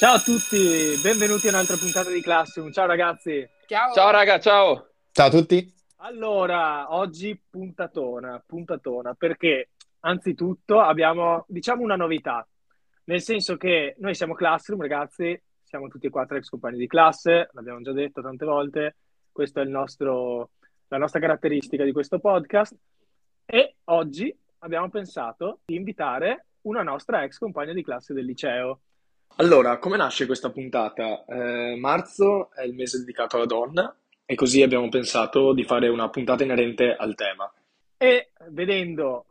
Ciao a tutti, benvenuti a un'altra puntata di Classroom. Ciao ragazzi. Ciao. Ciao raga, ciao. Ciao a tutti. Allora, oggi puntatona, puntatona, perché anzitutto abbiamo, diciamo, una novità. Nel senso che noi siamo Classroom, ragazzi, siamo tutti e quattro ex compagni di classe, l'abbiamo già detto tante volte, questa è nostro, la nostra caratteristica di questo podcast. E oggi abbiamo pensato di invitare una nostra ex compagna di classe del liceo. Allora, come nasce questa puntata? Eh, marzo è il mese dedicato alla donna e così abbiamo pensato di fare una puntata inerente al tema. E vedendo,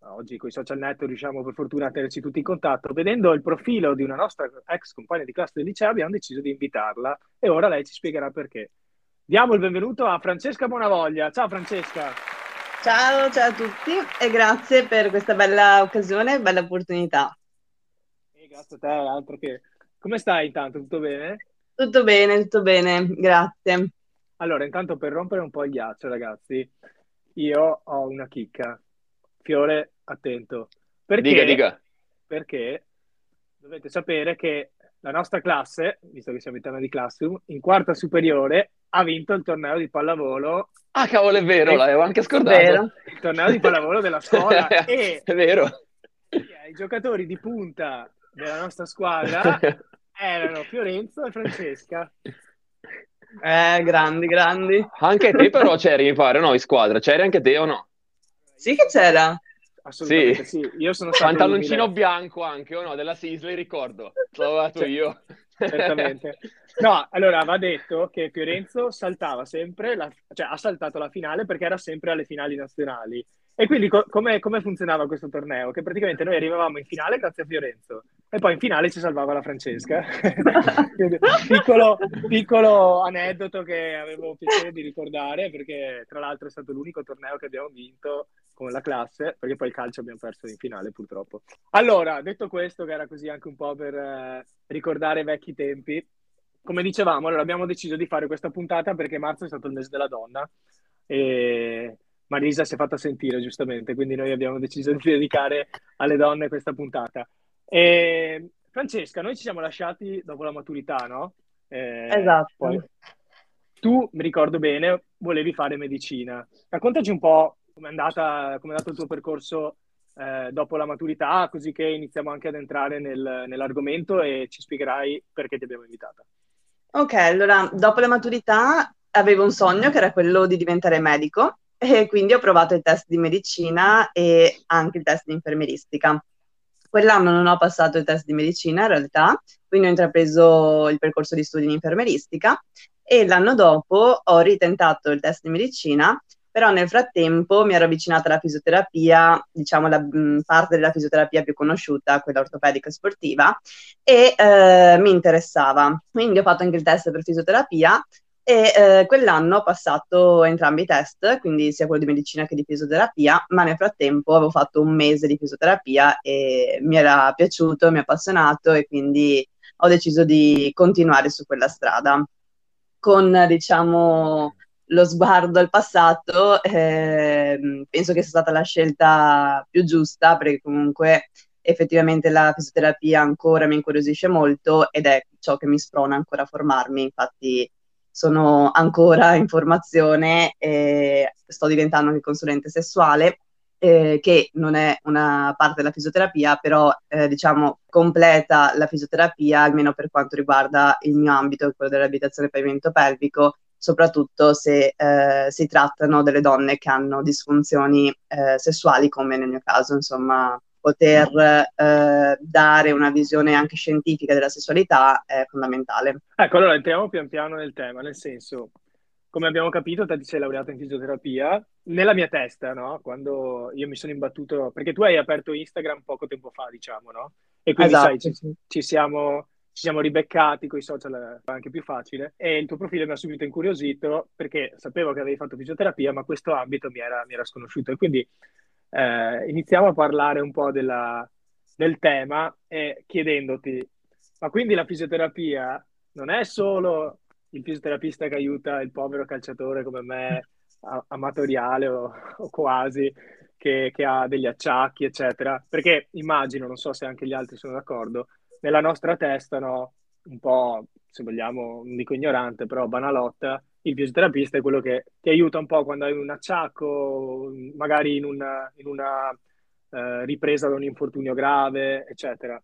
oggi con i social network riusciamo per fortuna a tenerci tutti in contatto, vedendo il profilo di una nostra ex compagna di classe del liceo abbiamo deciso di invitarla e ora lei ci spiegherà perché. Diamo il benvenuto a Francesca Bonavoglia. Ciao Francesca! Ciao, ciao a tutti e grazie per questa bella occasione, bella opportunità grazie a te, altro che... Come stai intanto? Tutto bene? Tutto bene, tutto bene, grazie. Allora, intanto per rompere un po' il ghiaccio, ragazzi, io ho una chicca. Fiore, attento. Perché, dica, dica. Perché dovete sapere che la nostra classe, visto che siamo in tema di classroom, in quarta superiore ha vinto il torneo di pallavolo. Ah, cavolo, è vero, e... l'avevo anche scordato. Vero. Il torneo di pallavolo della scuola. e... È vero. I giocatori di punta della nostra squadra erano Fiorenzo e Francesca. Eh, grandi, grandi. Anche te però c'eri, mi pare, no? In squadra. C'eri anche te o no? Sì che c'era. Assolutamente sì. sì. Io sono stato Pantaloncino bianco anche, o no? Della Sisley, ricordo. L'ho trovato cioè, io. Certamente. No, allora va detto che Fiorenzo saltava sempre, la, cioè ha saltato la finale perché era sempre alle finali nazionali. E quindi co- come, funzionava questo torneo? Che praticamente noi arrivavamo in finale grazie a Fiorenzo e poi in finale ci salvava la Francesca. piccolo, piccolo, aneddoto che avevo piacere di ricordare perché tra l'altro è stato l'unico torneo che abbiamo vinto con la classe perché poi il calcio abbiamo perso in finale purtroppo. Allora, detto questo che era così anche un po' per eh, ricordare vecchi tempi, come dicevamo, allora abbiamo deciso di fare questa puntata perché marzo è stato il mese della donna e Marisa si è fatta sentire giustamente, quindi noi abbiamo deciso di dedicare alle donne questa puntata. E, Francesca, noi ci siamo lasciati dopo la maturità, no? Eh, esatto. Poi, tu, mi ricordo bene, volevi fare medicina. Raccontaci un po' com'è, andata, com'è andato il tuo percorso eh, dopo la maturità, così che iniziamo anche ad entrare nel, nell'argomento e ci spiegherai perché ti abbiamo invitata. Ok, allora, dopo la maturità avevo un sogno che era quello di diventare medico e quindi ho provato il test di medicina e anche il test di infermieristica. Quell'anno non ho passato il test di medicina in realtà, quindi ho intrapreso il percorso di studi in infermieristica e l'anno dopo ho ritentato il test di medicina, però nel frattempo mi ero avvicinata alla fisioterapia, diciamo la mh, parte della fisioterapia più conosciuta, quella ortopedica e sportiva, e eh, mi interessava. Quindi ho fatto anche il test per fisioterapia e eh, quell'anno ho passato entrambi i test, quindi sia quello di medicina che di fisioterapia, ma nel frattempo avevo fatto un mese di fisioterapia e mi era piaciuto, mi ha appassionato e quindi ho deciso di continuare su quella strada. Con, diciamo, lo sguardo al passato, eh, penso che sia stata la scelta più giusta perché comunque effettivamente la fisioterapia ancora mi incuriosisce molto ed è ciò che mi sprona ancora a formarmi, infatti sono ancora in formazione e sto diventando anche consulente sessuale, eh, che non è una parte della fisioterapia, però eh, diciamo completa la fisioterapia, almeno per quanto riguarda il mio ambito, quello dell'abitazione pavimento pelvico, soprattutto se eh, si trattano delle donne che hanno disfunzioni eh, sessuali, come nel mio caso, insomma, poter eh, dare una visione anche scientifica della sessualità è fondamentale. Ecco, allora entriamo pian piano nel tema, nel senso, come abbiamo capito, te ti sei laureata in fisioterapia. Nella mia testa, no? Quando io mi sono imbattuto, perché tu hai aperto Instagram poco tempo fa, diciamo, no? E quindi esatto, sai, ci, ci, siamo, ci siamo ribeccati con i social, è anche più facile. E il tuo profilo mi ha subito incuriosito perché sapevo che avevi fatto fisioterapia, ma questo ambito mi era, mi era sconosciuto. E quindi eh, iniziamo a parlare un po' della, del tema e chiedendoti, ma quindi la fisioterapia non è solo il fisioterapista che aiuta il povero calciatore come me, amatoriale o, o quasi, che, che, ha degli acciacchi, eccetera. Perché immagino, non so se anche gli altri sono d'accordo, nella nostra testa, no, un po', se vogliamo, non dico ignorante, però banalotta, il fisioterapista è quello che ti aiuta un po' quando hai un acciacco, magari in una, in una eh, ripresa da un infortunio grave, eccetera.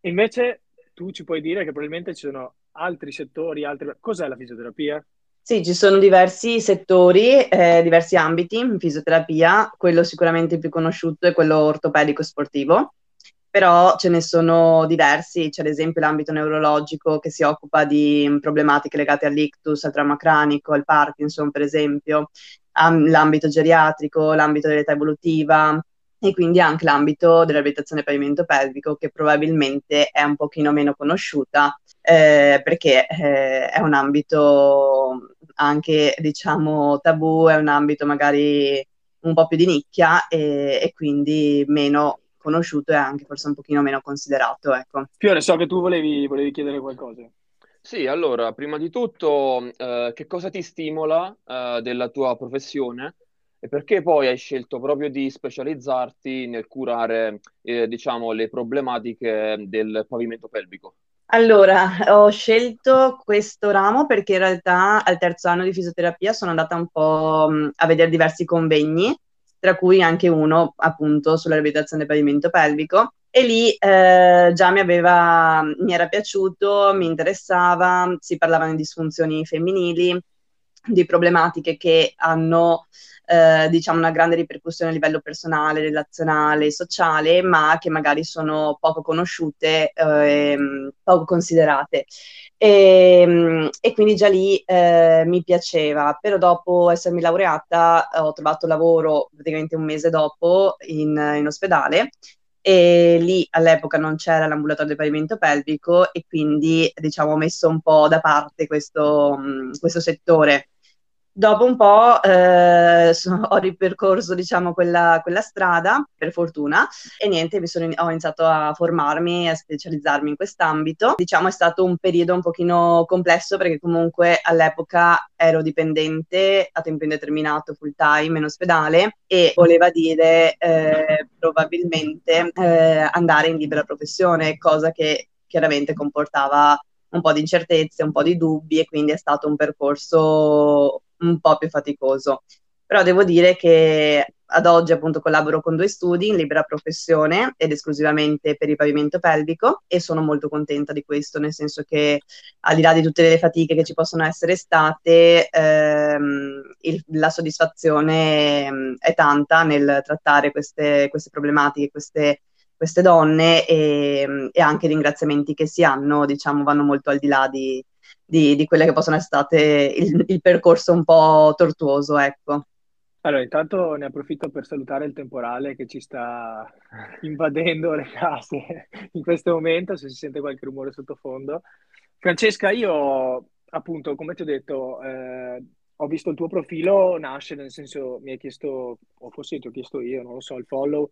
Invece tu ci puoi dire che probabilmente ci sono altri settori, altri... Cos'è la fisioterapia? Sì, ci sono diversi settori, eh, diversi ambiti in fisioterapia, quello sicuramente più conosciuto è quello ortopedico sportivo, però ce ne sono diversi, c'è ad esempio l'ambito neurologico che si occupa di problematiche legate all'ictus, al trauma cranico, al Parkinson per esempio, l'ambito geriatrico, l'ambito dell'età evolutiva, e quindi anche l'ambito della riabilitazione pavimento pelvico che probabilmente è un pochino meno conosciuta eh, perché eh, è un ambito anche diciamo tabù, è un ambito magari un po' più di nicchia e, e quindi meno conosciuto e anche forse un pochino meno considerato. Ecco. Fiore, so che tu volevi, volevi chiedere qualcosa. Sì, allora, prima di tutto, eh, che cosa ti stimola eh, della tua professione? E perché poi hai scelto proprio di specializzarti nel curare, eh, diciamo, le problematiche del pavimento pelvico? Allora, ho scelto questo ramo perché in realtà al terzo anno di fisioterapia sono andata un po' mm, a vedere diversi convegni, tra cui anche uno appunto sulla riabilitazione del pavimento pelvico. E lì eh, già mi aveva, mi era piaciuto, mi interessava, si parlavano di disfunzioni femminili, di problematiche che hanno eh, diciamo una grande ripercussione a livello personale, relazionale, sociale, ma che magari sono poco conosciute, eh, poco considerate. E, ehm, e, quindi già lì eh, mi piaceva, però dopo essermi laureata ho trovato lavoro praticamente un mese dopo in, in ospedale e lì all'epoca non c'era l'ambulatorio del pavimento pelvico e quindi diciamo ho messo un po' da parte questo, questo settore Dopo un po' eh, ho ripercorso diciamo, quella, quella, strada, per fortuna, e niente, sono, ho iniziato a formarmi, a specializzarmi in quest'ambito. Diciamo è stato un periodo un pochino complesso perché comunque all'epoca ero dipendente a tempo indeterminato, full time in ospedale e voleva dire eh, probabilmente eh, andare in libera professione, cosa che chiaramente comportava un po' di incertezze, un po' di dubbi e quindi è stato un percorso un po' più faticoso. Però devo dire che ad oggi appunto collaboro con due studi in libera professione ed esclusivamente per il pavimento pelvico e sono molto contenta di questo, nel senso che al di là di tutte le fatiche che ci possono essere state, ehm, il, la soddisfazione ehm, è tanta nel trattare queste, queste problematiche, queste, queste donne e, e, anche i ringraziamenti che si hanno, diciamo, vanno molto al di là di, di, di quelle che possono essere state il, il percorso un po' tortuoso, ecco. Allora, intanto ne approfitto per salutare il temporale che ci sta invadendo le case in questo momento, se si sente qualche rumore sottofondo. Francesca, io appunto, come ti ho detto, eh, ho visto il tuo profilo nasce, nel senso mi hai chiesto, o forse ti ho chiesto io, non lo so, il follow,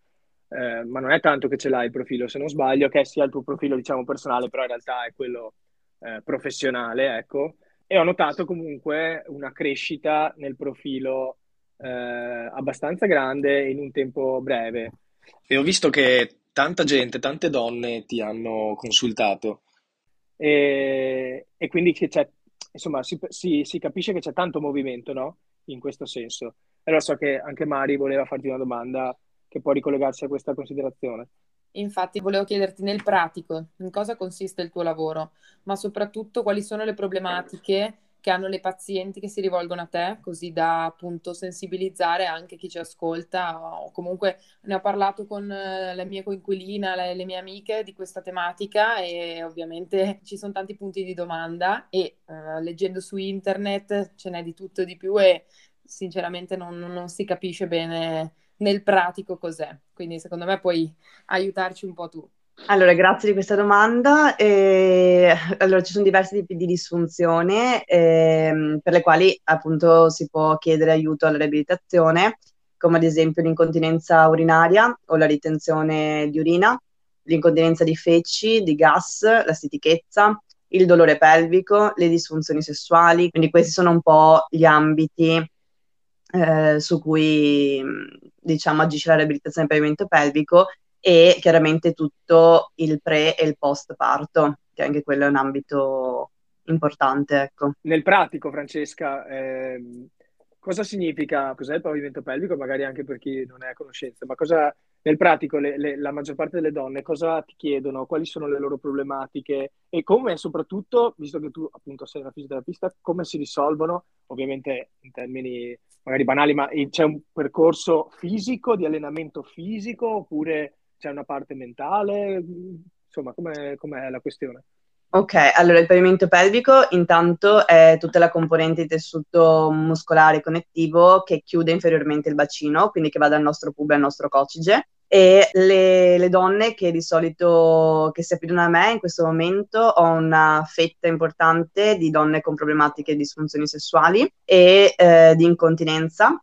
eh, ma non è tanto che ce l'hai il profilo, se non sbaglio, che sia il tuo profilo, diciamo, personale, però in realtà è quello eh, professionale, ecco, e ho notato comunque una crescita nel profilo eh, abbastanza grande in un tempo breve. E ho visto che tanta gente, tante donne ti hanno consultato. E, e quindi c'è, insomma, si, si, si, capisce che c'è tanto movimento, no? In questo senso. Allora so che anche Mari voleva farti una domanda che può ricollegarsi a questa considerazione. Infatti volevo chiederti nel pratico in cosa consiste il tuo lavoro, ma soprattutto quali sono le problematiche che hanno le pazienti che si rivolgono a te, così da appunto sensibilizzare anche chi ci ascolta. O comunque ne ho parlato con eh, la mia coinquilina, le, le, mie amiche di questa tematica e ovviamente ci sono tanti punti di domanda e uh, leggendo su internet ce n'è di tutto e di più e sinceramente non, non si capisce bene nel pratico cos'è. Quindi secondo me puoi aiutarci un po' tu. Allora, grazie di questa domanda. Eh, allora, ci sono diversi tipi di disfunzione eh, per le quali appunto si può chiedere aiuto alla riabilitazione, come ad esempio l'incontinenza urinaria o la ritenzione di urina, l'incontinenza di feci, di gas, la stitichezza, il dolore pelvico, le disfunzioni sessuali. Quindi questi sono un po' gli ambiti eh, su cui diciamo agisce la riabilitazione del pavimento pelvico e chiaramente tutto il pre e il post parto, che che anche quello è un ambito importante, ecco. Nel pratico, Francesca, ehm, cosa significa, cos'è il pavimento pelvico? Magari anche per chi non è a conoscenza, ma cosa, nel pratico le, le, la maggior parte delle donne cosa ti chiedono, quali sono le loro problematiche e come soprattutto, visto che tu appunto sei una fisioterapista, come si risolvono, ovviamente in termini magari banali, ma c'è un percorso fisico, di allenamento fisico oppure c'è una parte mentale? Insomma, com'è, com'è la questione? Ok, allora il pavimento pelvico intanto è tutta la componente di tessuto muscolare connettivo che chiude inferiormente il bacino, quindi che va dal nostro pube al nostro coccige. E le, le donne che di solito che si affidano a me in questo momento ho una fetta importante di donne con problematiche di disfunzioni sessuali e eh, di incontinenza.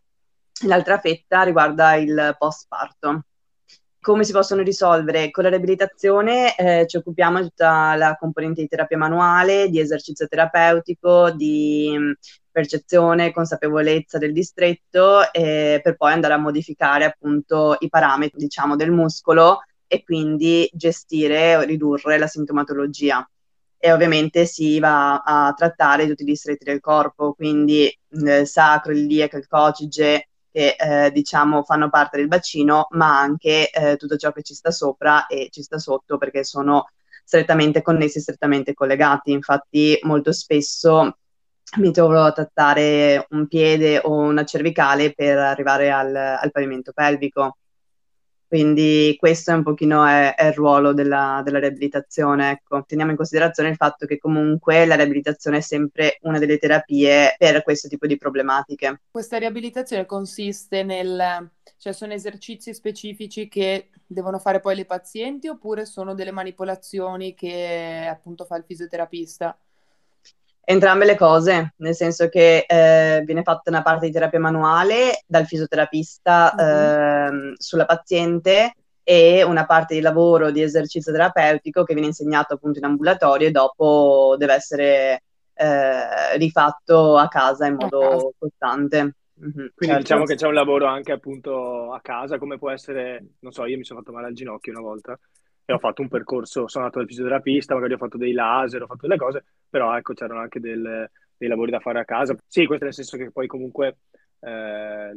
L'altra fetta riguarda il postparto. Come si possono risolvere? Con la riabilitazione eh, ci occupiamo di tutta la componente di terapia manuale, di esercizio terapeutico, di percezione, consapevolezza del distretto, eh, per poi andare a modificare appunto i parametri, diciamo, del muscolo e quindi gestire o ridurre la sintomatologia. E ovviamente si va a trattare tutti i distretti del corpo, quindi il sacro, il iliaco, il cocige, che eh, diciamo fanno parte del bacino, ma anche eh, tutto ciò che ci sta sopra e ci sta sotto perché sono strettamente connessi, strettamente collegati. Infatti molto spesso mi trovo a trattare un piede o una cervicale per arrivare al, al pavimento pelvico. Quindi questo è un pochino è, è il ruolo della, della, riabilitazione. Ecco. Teniamo in considerazione il fatto che comunque la riabilitazione è sempre una delle terapie per questo tipo di problematiche. Questa riabilitazione consiste nel, cioè sono esercizi specifici che devono fare poi le pazienti oppure sono delle manipolazioni che appunto fa il fisioterapista? Entrambe le cose, nel senso che eh, viene fatta una parte di terapia manuale dal fisioterapista mm-hmm. eh, sulla paziente e una parte di lavoro di esercizio terapeutico che viene insegnato appunto in ambulatorio e dopo deve essere eh, rifatto a casa in modo casa. costante. Mm-hmm, Quindi certo. diciamo che c'è un lavoro anche appunto a casa, come può essere, non so, io mi sono fatto male al ginocchio una volta e ho fatto un percorso, sono andato dal fisioterapista, magari ho fatto dei laser, ho fatto delle cose, però ecco c'erano anche del, dei lavori da fare a casa. Sì, questo nel senso che poi comunque eh,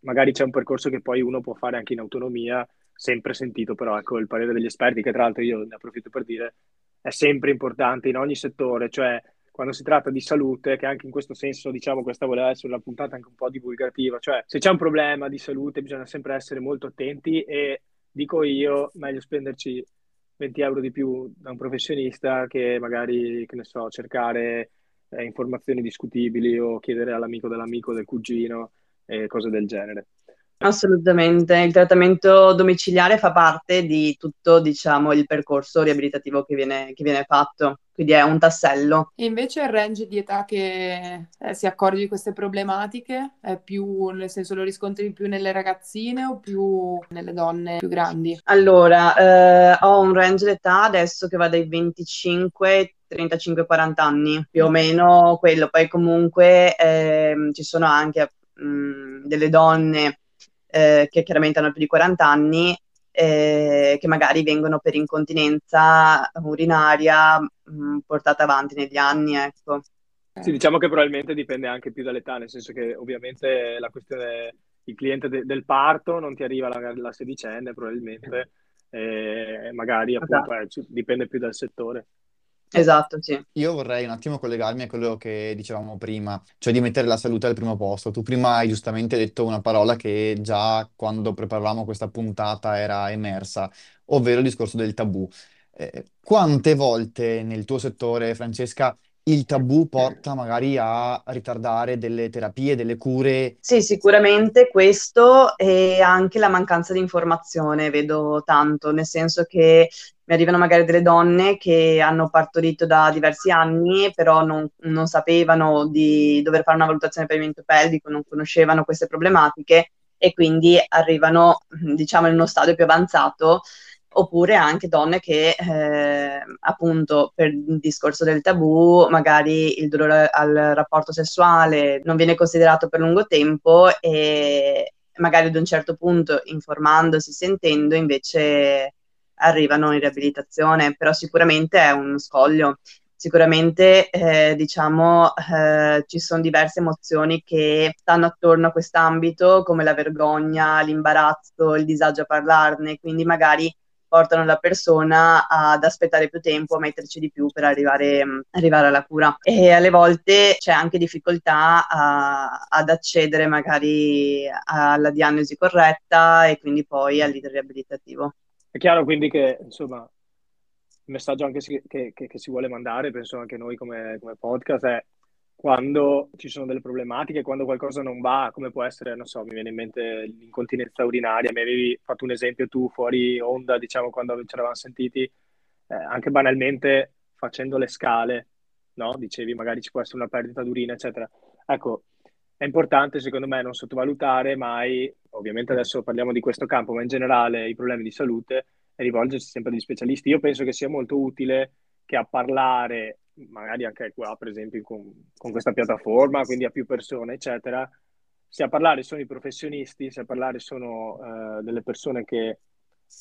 magari c'è un percorso che poi uno può fare anche in autonomia, sempre sentito però ecco il parere degli esperti, che tra l'altro io ne approfitto per dire, è sempre importante in ogni settore, cioè quando si tratta di salute, che anche in questo senso, diciamo, questa voleva essere una puntata anche un po' divulgativa, cioè se c'è un problema di salute bisogna sempre essere molto attenti e dico io, meglio spenderci 20 euro di più da un professionista che magari, che ne so, cercare eh, informazioni discutibili o chiedere all'amico dell'amico, del cugino e cose del genere. Assolutamente, il trattamento domiciliare fa parte di tutto, diciamo, il percorso riabilitativo che viene, che viene fatto, quindi è un tassello. E invece il range di età che eh, si accorge di queste problematiche è più, nel senso lo riscontri più nelle ragazzine o più nelle donne più grandi? Allora, eh, ho un range d'età adesso che va dai 25 35-40 anni, più o meno quello. Poi comunque eh, ci sono anche mh, mm, delle donne eh, che chiaramente hanno più di 40 anni, eh, che magari vengono per incontinenza urinaria mh, mm, portata avanti negli anni, ecco. Sì, diciamo che probabilmente dipende anche più dall'età, nel senso che ovviamente la questione, il cliente de- del parto non ti arriva la, la sedicenne probabilmente, e magari appunto esatto. eh, dipende più dal settore. Esatto, sì. Io vorrei un attimo collegarmi a quello che dicevamo prima, cioè di mettere la salute al primo posto. Tu prima hai giustamente detto una parola che già quando preparavamo questa puntata era emersa, ovvero il discorso del tabù. Eh, quante volte nel tuo settore, Francesca, il tabù porta magari a ritardare delle terapie, delle cure? Sì, sicuramente questo e anche la mancanza di informazione vedo tanto, nel senso che mi arrivano magari delle donne che hanno partorito da diversi anni, però non, non sapevano di dover fare una valutazione per pavimento pelvico, non conoscevano queste problematiche e quindi arrivano, diciamo, in uno stadio più avanzato oppure anche donne che eh, appunto per il discorso del tabù magari il dolore al rapporto sessuale non viene considerato per lungo tempo e magari ad un certo punto informandosi, sentendo invece arrivano in riabilitazione, però sicuramente è un scoglio. Sicuramente, eh, diciamo, eh, ci sono diverse emozioni che stanno attorno a quest'ambito, come la vergogna, l'imbarazzo, il disagio a parlarne, quindi magari portano la persona ad aspettare più tempo, a metterci di più per arrivare, arrivare alla cura. E alle volte c'è anche difficoltà a, ad accedere magari alla diagnosi corretta e quindi poi al riabilitativo. È chiaro quindi che, insomma, il messaggio anche si, che, che, che, si vuole mandare, penso anche noi come, come, podcast, è quando ci sono delle problematiche, quando qualcosa non va, come può essere, non so, mi viene in mente l'incontinenza urinaria, mi avevi fatto un esempio tu fuori onda, diciamo, quando ci eravamo sentiti, eh, anche banalmente facendo le scale, no? Dicevi magari ci può essere una perdita d'urina, eccetera. Ecco, è importante secondo me non sottovalutare mai, ovviamente adesso parliamo di questo campo, ma in generale i problemi di salute e rivolgersi sempre agli specialisti. Io penso che sia molto utile che a parlare, magari anche qua per esempio con, con questa piattaforma, quindi a più persone, eccetera, se a parlare sono i professionisti, se a parlare sono uh, delle persone che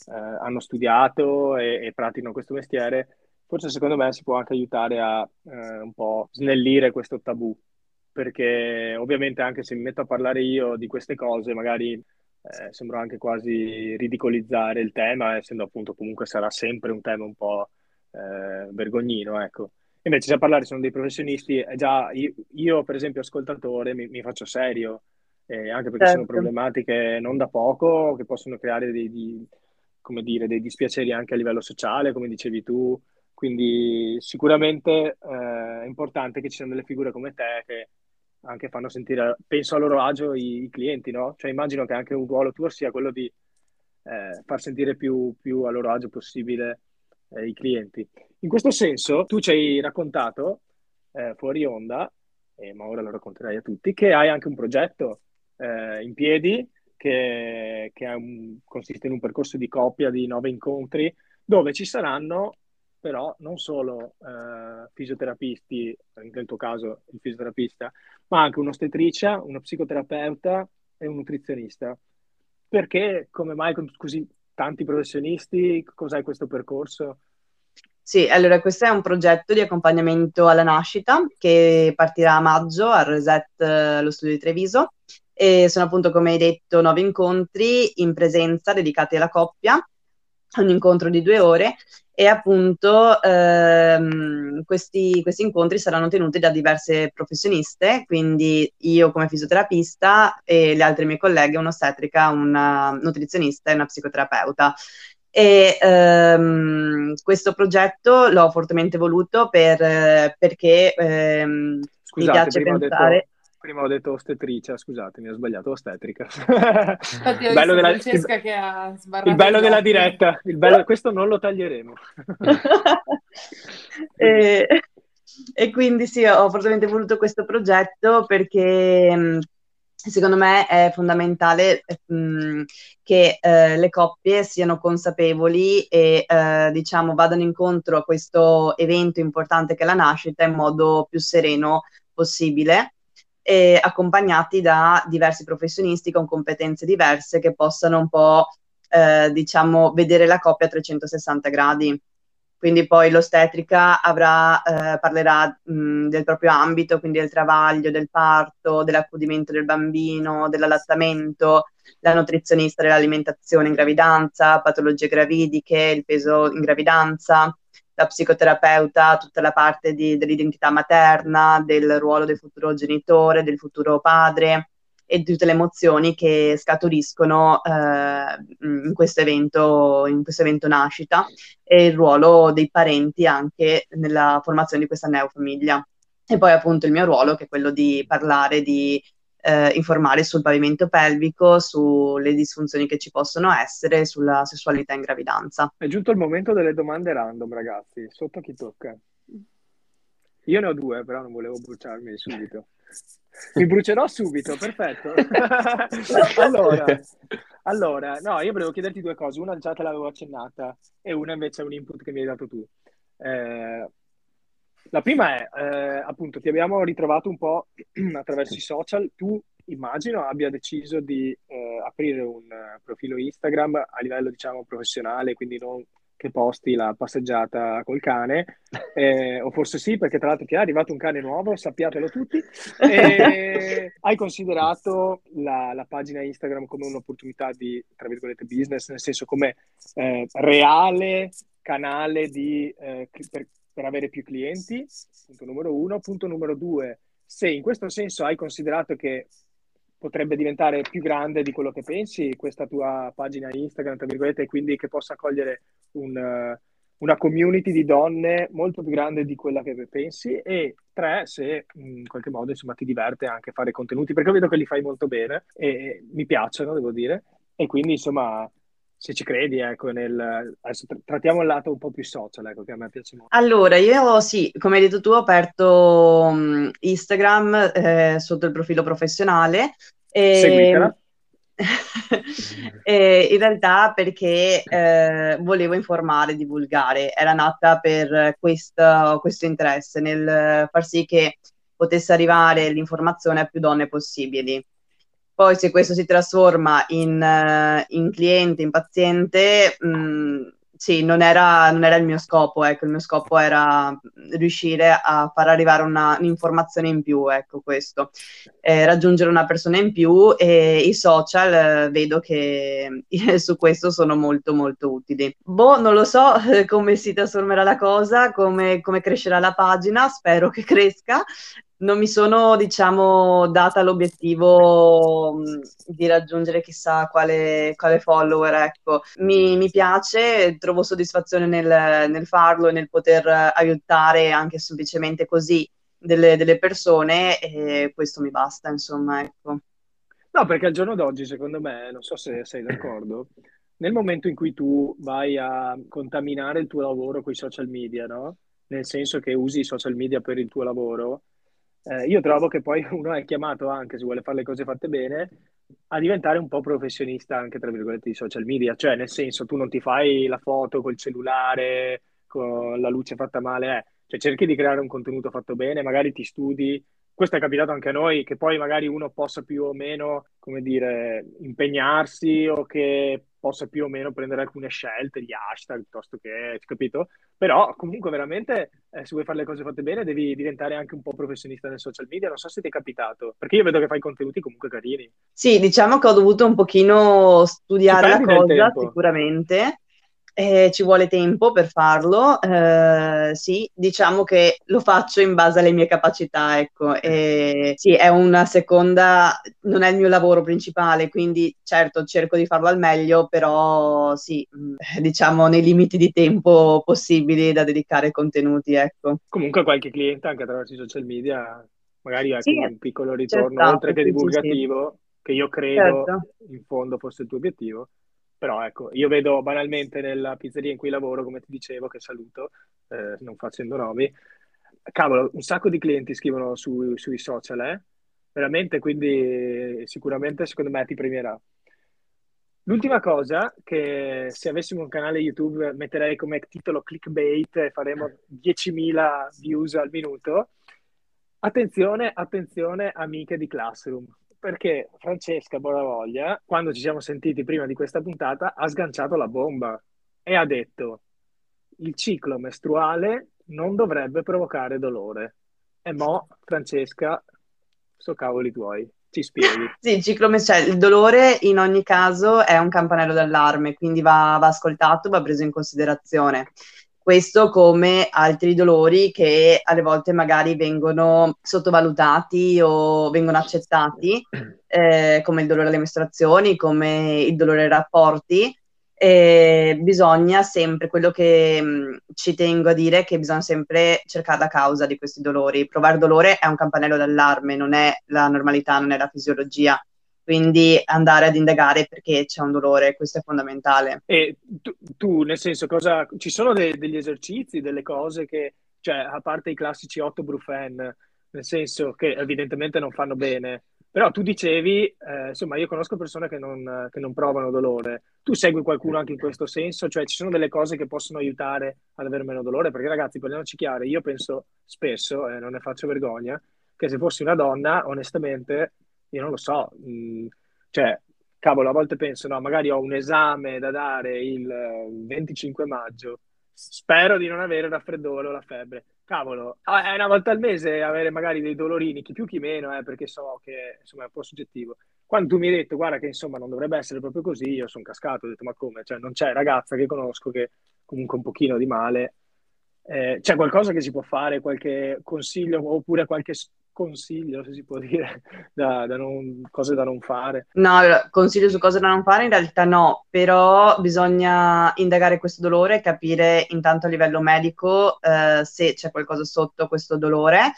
uh, hanno studiato e, e, praticano questo mestiere, forse secondo me si può anche aiutare a uh, un po' snellire questo tabù, perché ovviamente anche se mi metto a parlare io di queste cose, magari eh, sembra anche quasi ridicolizzare il tema, essendo appunto comunque sarà sempre un tema un po' eh, vergognino, ecco. Invece se a parlare sono dei professionisti, è già io, io per esempio ascoltatore mi, mi faccio serio, eh, anche perché certo. sono problematiche non da poco, che possono creare dei, di, come dire, dei dispiaceri anche a livello sociale, come dicevi tu, quindi sicuramente eh, è importante che ci siano delle figure come te che anche fanno sentire, penso a loro agio i, i clienti, no? Cioè immagino che anche un ruolo tuo sia quello di eh, far sentire più, più, a loro agio possibile eh, i clienti. In questo senso, tu ci hai raccontato eh, fuori onda, ma ora lo racconterai a tutti, che hai anche un progetto eh, in piedi che, che un, consiste in un percorso di coppia di nove incontri dove ci saranno però non solo eh, fisioterapisti, nel tuo caso il fisioterapista, ma anche un'ostetrice, uno psicoterapeuta e un nutrizionista. Perché, come mai con così tanti professionisti, cos'è questo percorso? Sì, allora questo è un progetto di accompagnamento alla nascita che partirà a maggio al Reset, eh, lo studio di Treviso, e sono appunto, come hai detto, nove incontri in presenza dedicati alla coppia, un incontro di due ore e appunto ehm, questi, questi, incontri saranno tenuti da diverse professioniste, quindi io come fisioterapista e le altre mie colleghe, un'ostetrica, una nutrizionista e una psicoterapeuta. E ehm, questo progetto l'ho fortemente voluto per, perché ehm, Scusate, mi piace pensare... Detto prima ho detto ostetrice, scusatemi, ho sbagliato, ostetrica. Infatti ho bello della... Francesca che ha sbarrato il bello della diretta, il bello... questo non lo taglieremo. e, e, quindi sì, ho fortemente voluto questo progetto perché secondo me è fondamentale mh, che eh, le coppie siano consapevoli e eh, diciamo vadano incontro a questo evento importante che è la nascita in modo più sereno possibile e accompagnati da diversi professionisti con competenze diverse che possano un po' eh, diciamo vedere la coppia a 360 gradi. Quindi poi l'ostetrica avrà, eh, parlerà mh, del proprio ambito, quindi del travaglio, del parto, dell'accudimento del bambino, dell'allattamento, la nutrizionista dell'alimentazione in gravidanza, patologie gravidiche, il peso in gravidanza, la psicoterapeuta, tutta la parte di, dell'identità materna, del ruolo del futuro genitore, del futuro padre e di tutte le emozioni che scaturiscono eh, in, questo evento, in questo evento nascita e il ruolo dei parenti anche nella formazione di questa neofamiglia. E poi appunto il mio ruolo che è quello di parlare di eh, informare sul pavimento pelvico, sulle disfunzioni che ci possono essere, sulla sessualità in gravidanza. È giunto il momento delle domande random, ragazzi. Sotto chi tocca? Io ne ho due, però non volevo bruciarmi subito. Mi brucerò subito, perfetto. allora, allora, no, io volevo chiederti due cose. Una già te l'avevo accennata e una invece è un input che mi hai dato tu. Eh, la prima è, eh, appunto, ti abbiamo ritrovato un po' attraverso i social. Tu, immagino, abbia deciso di eh, aprire un profilo Instagram a livello, diciamo, professionale, quindi non che posti la passeggiata col cane, eh, o forse sì, perché tra l'altro ti è arrivato un cane nuovo, sappiatelo tutti. E hai considerato la, la, pagina Instagram come un'opportunità di, tra virgolette, business, nel senso come eh, reale canale di, eh, per, per avere più clienti? Punto numero uno. Punto numero due, se in questo senso hai considerato che potrebbe diventare più grande di quello che pensi, questa tua pagina Instagram, tra virgolette, e quindi che possa accogliere un, una community di donne molto più grande di quella che pensi e tre, se in qualche modo insomma ti diverte anche fare contenuti, perché vedo che li fai molto bene e mi piacciono, devo dire, e quindi insomma se ci credi, ecco, nel... adesso trattiamo il lato un po' più social, ecco, che a me piace molto. Allora, io sì, come hai detto tu, ho aperto Instagram eh, sotto il profilo professionale. E... Seguitela. e in realtà perché eh, volevo informare, divulgare, era nata per questo, questo interesse, nel far sì che potesse arrivare l'informazione a più donne possibili. Poi se questo si trasforma in, uh, in cliente, in paziente, mh, mm, sì, non era, non era, il mio scopo, ecco, il mio scopo era riuscire a far arrivare una, un'informazione in più, ecco questo, eh, raggiungere una persona in più e i social eh, vedo che eh, su questo sono molto molto utili. Boh, non lo so come si trasformerà la cosa, come, come crescerà la pagina, spero che cresca, non mi sono, diciamo, data l'obiettivo di raggiungere chissà quale, quale follower, ecco. Mi, mi, piace, trovo soddisfazione nel, nel, farlo e nel poter aiutare anche semplicemente così delle, delle persone e questo mi basta, insomma, ecco. No, perché al giorno d'oggi, secondo me, non so se sei d'accordo, nel momento in cui tu vai a contaminare il tuo lavoro con i social media, no? Nel senso che usi i social media per il tuo lavoro, eh, io trovo che poi uno è chiamato anche, se vuole fare le cose fatte bene, a diventare un po' professionista anche, tra virgolette, di social media. Cioè, nel senso, tu non ti fai la foto col cellulare, con la luce fatta male, eh. Cioè, cerchi di creare un contenuto fatto bene, magari ti studi. Questo è capitato anche a noi, che poi magari uno possa più o meno, come dire, impegnarsi o che possa più o meno prendere alcune scelte, gli hashtag piuttosto che, capito? Però comunque veramente eh, se vuoi fare le cose fatte bene devi diventare anche un po' professionista nel social media, non so se ti è capitato, perché io vedo che fai contenuti comunque carini. Sì, diciamo che ho dovuto un pochino studiare la cosa sicuramente eh, ci vuole tempo per farlo, eh, sì, diciamo che lo faccio in base alle mie capacità, ecco, e, sì, è una seconda, non è il mio lavoro principale, quindi certo cerco di farlo al meglio, però sì, mm, diciamo nei limiti di tempo possibili da dedicare ai contenuti, ecco. Comunque qualche cliente anche attraverso i social media, magari sì, un piccolo ritorno, oltre che divulgativo, sì. che io credo certo. in fondo fosse il tuo obiettivo però ecco, io vedo banalmente nella pizzeria in cui lavoro, come ti dicevo, che saluto, eh, non facendo nomi, cavolo, un sacco di clienti scrivono su, sui social, eh? Veramente, quindi sicuramente secondo me ti premierà. L'ultima cosa, che se avessimo un canale YouTube metterei come titolo clickbait e faremo 10.000 views al minuto. Attenzione, attenzione, amiche di Classroom perché Francesca Boravoglia, quando ci siamo sentiti prima di questa puntata, ha sganciato la bomba e ha detto il ciclo mestruale non dovrebbe provocare dolore. E mo, Francesca, so cavoli tuoi, ci spieghi. Sì, il ciclo mestruale, il dolore in ogni caso è un campanello d'allarme, quindi va, va ascoltato, va preso in considerazione. Questo come altri dolori che alle volte magari vengono sottovalutati o vengono accettati, eh, come il dolore alle mestruazioni, come il dolore ai rapporti. E bisogna sempre, quello che mh, mm, ci tengo a dire è che bisogna sempre cercare la causa di questi dolori. Provare dolore è un campanello d'allarme, non è la normalità, non è la fisiologia quindi andare ad indagare perché c'è un dolore, questo è fondamentale. E tu, tu nel senso, cosa, ci sono de- degli esercizi, delle cose che, cioè, a parte i classici 8 brufen, nel senso che evidentemente non fanno bene, però tu dicevi, eh, insomma, io conosco persone che non, che non, provano dolore. Tu segui qualcuno anche in questo senso? Cioè, ci sono delle cose che possono aiutare ad avere meno dolore? Perché, ragazzi, parliamoci chiaro, io penso spesso, e eh, non ne faccio vergogna, che se fossi una donna, onestamente, io non lo so, mh, mm, cioè cavolo, a volte penso, no, magari ho un esame da dare il 25 maggio, spero di non avere raffreddore o la febbre. Cavolo, è una volta al mese avere magari dei dolorini, chi più chi meno, eh, perché so che insomma è un po' soggettivo. Quando tu mi hai detto, guarda che insomma non dovrebbe essere proprio così, io sono cascato, ho detto, ma come? Cioè, non c'è ragazza che conosco che comunque un pochino di male. Eh, c'è qualcosa che si può fare, qualche consiglio oppure qualche consiglio, se si può dire, da, da non, cose da non fare? No, consiglio su cose da non fare in realtà no, però bisogna indagare questo dolore, capire intanto a livello medico eh, se c'è qualcosa sotto questo dolore,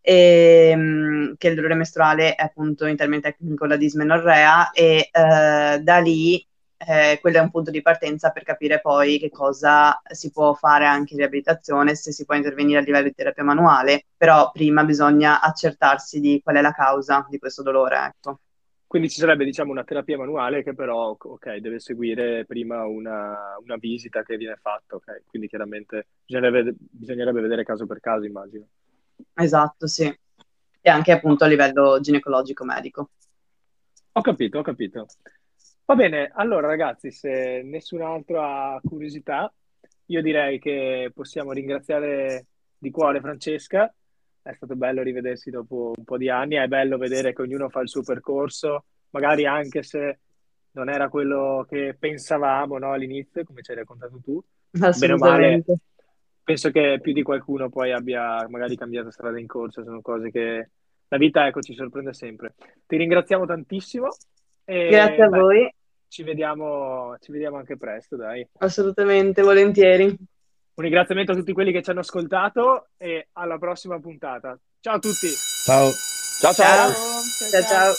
e, ehm, che il dolore mestruale è appunto in termini tecnico la dismenorrea e eh, da lì eh, quello è un punto di partenza per capire poi che cosa si può fare anche in riabilitazione, se si può intervenire a livello di terapia manuale, però prima bisogna accertarsi di qual è la causa di questo dolore. Ecco. Quindi ci sarebbe diciamo una terapia manuale che però okay, deve seguire prima una, una, visita che viene fatta, okay? quindi chiaramente bisognerebbe, bisognerebbe vedere caso per caso immagino. Esatto, sì. E anche appunto a livello ginecologico medico. Ho capito, ho capito. Va bene, allora ragazzi, se nessun altro ha curiosità, io direi che possiamo ringraziare di cuore Francesca. È stato bello rivedersi dopo un po' di anni, è bello vedere che ognuno fa il suo percorso, magari anche se non era quello che pensavamo no, all'inizio, come ci hai raccontato tu. Bene o male, penso che più di qualcuno poi abbia magari cambiato strada in corso, sono cose che la vita ecco, ci sorprende sempre. Ti ringraziamo tantissimo. E, Grazie a beh, voi. Ci vediamo, ci vediamo anche presto, dai. Assolutamente, volentieri. Un ringraziamento a tutti quelli che ci hanno ascoltato e alla prossima puntata. Ciao a tutti. Ciao. Ciao ciao. ciao. ciao. ciao.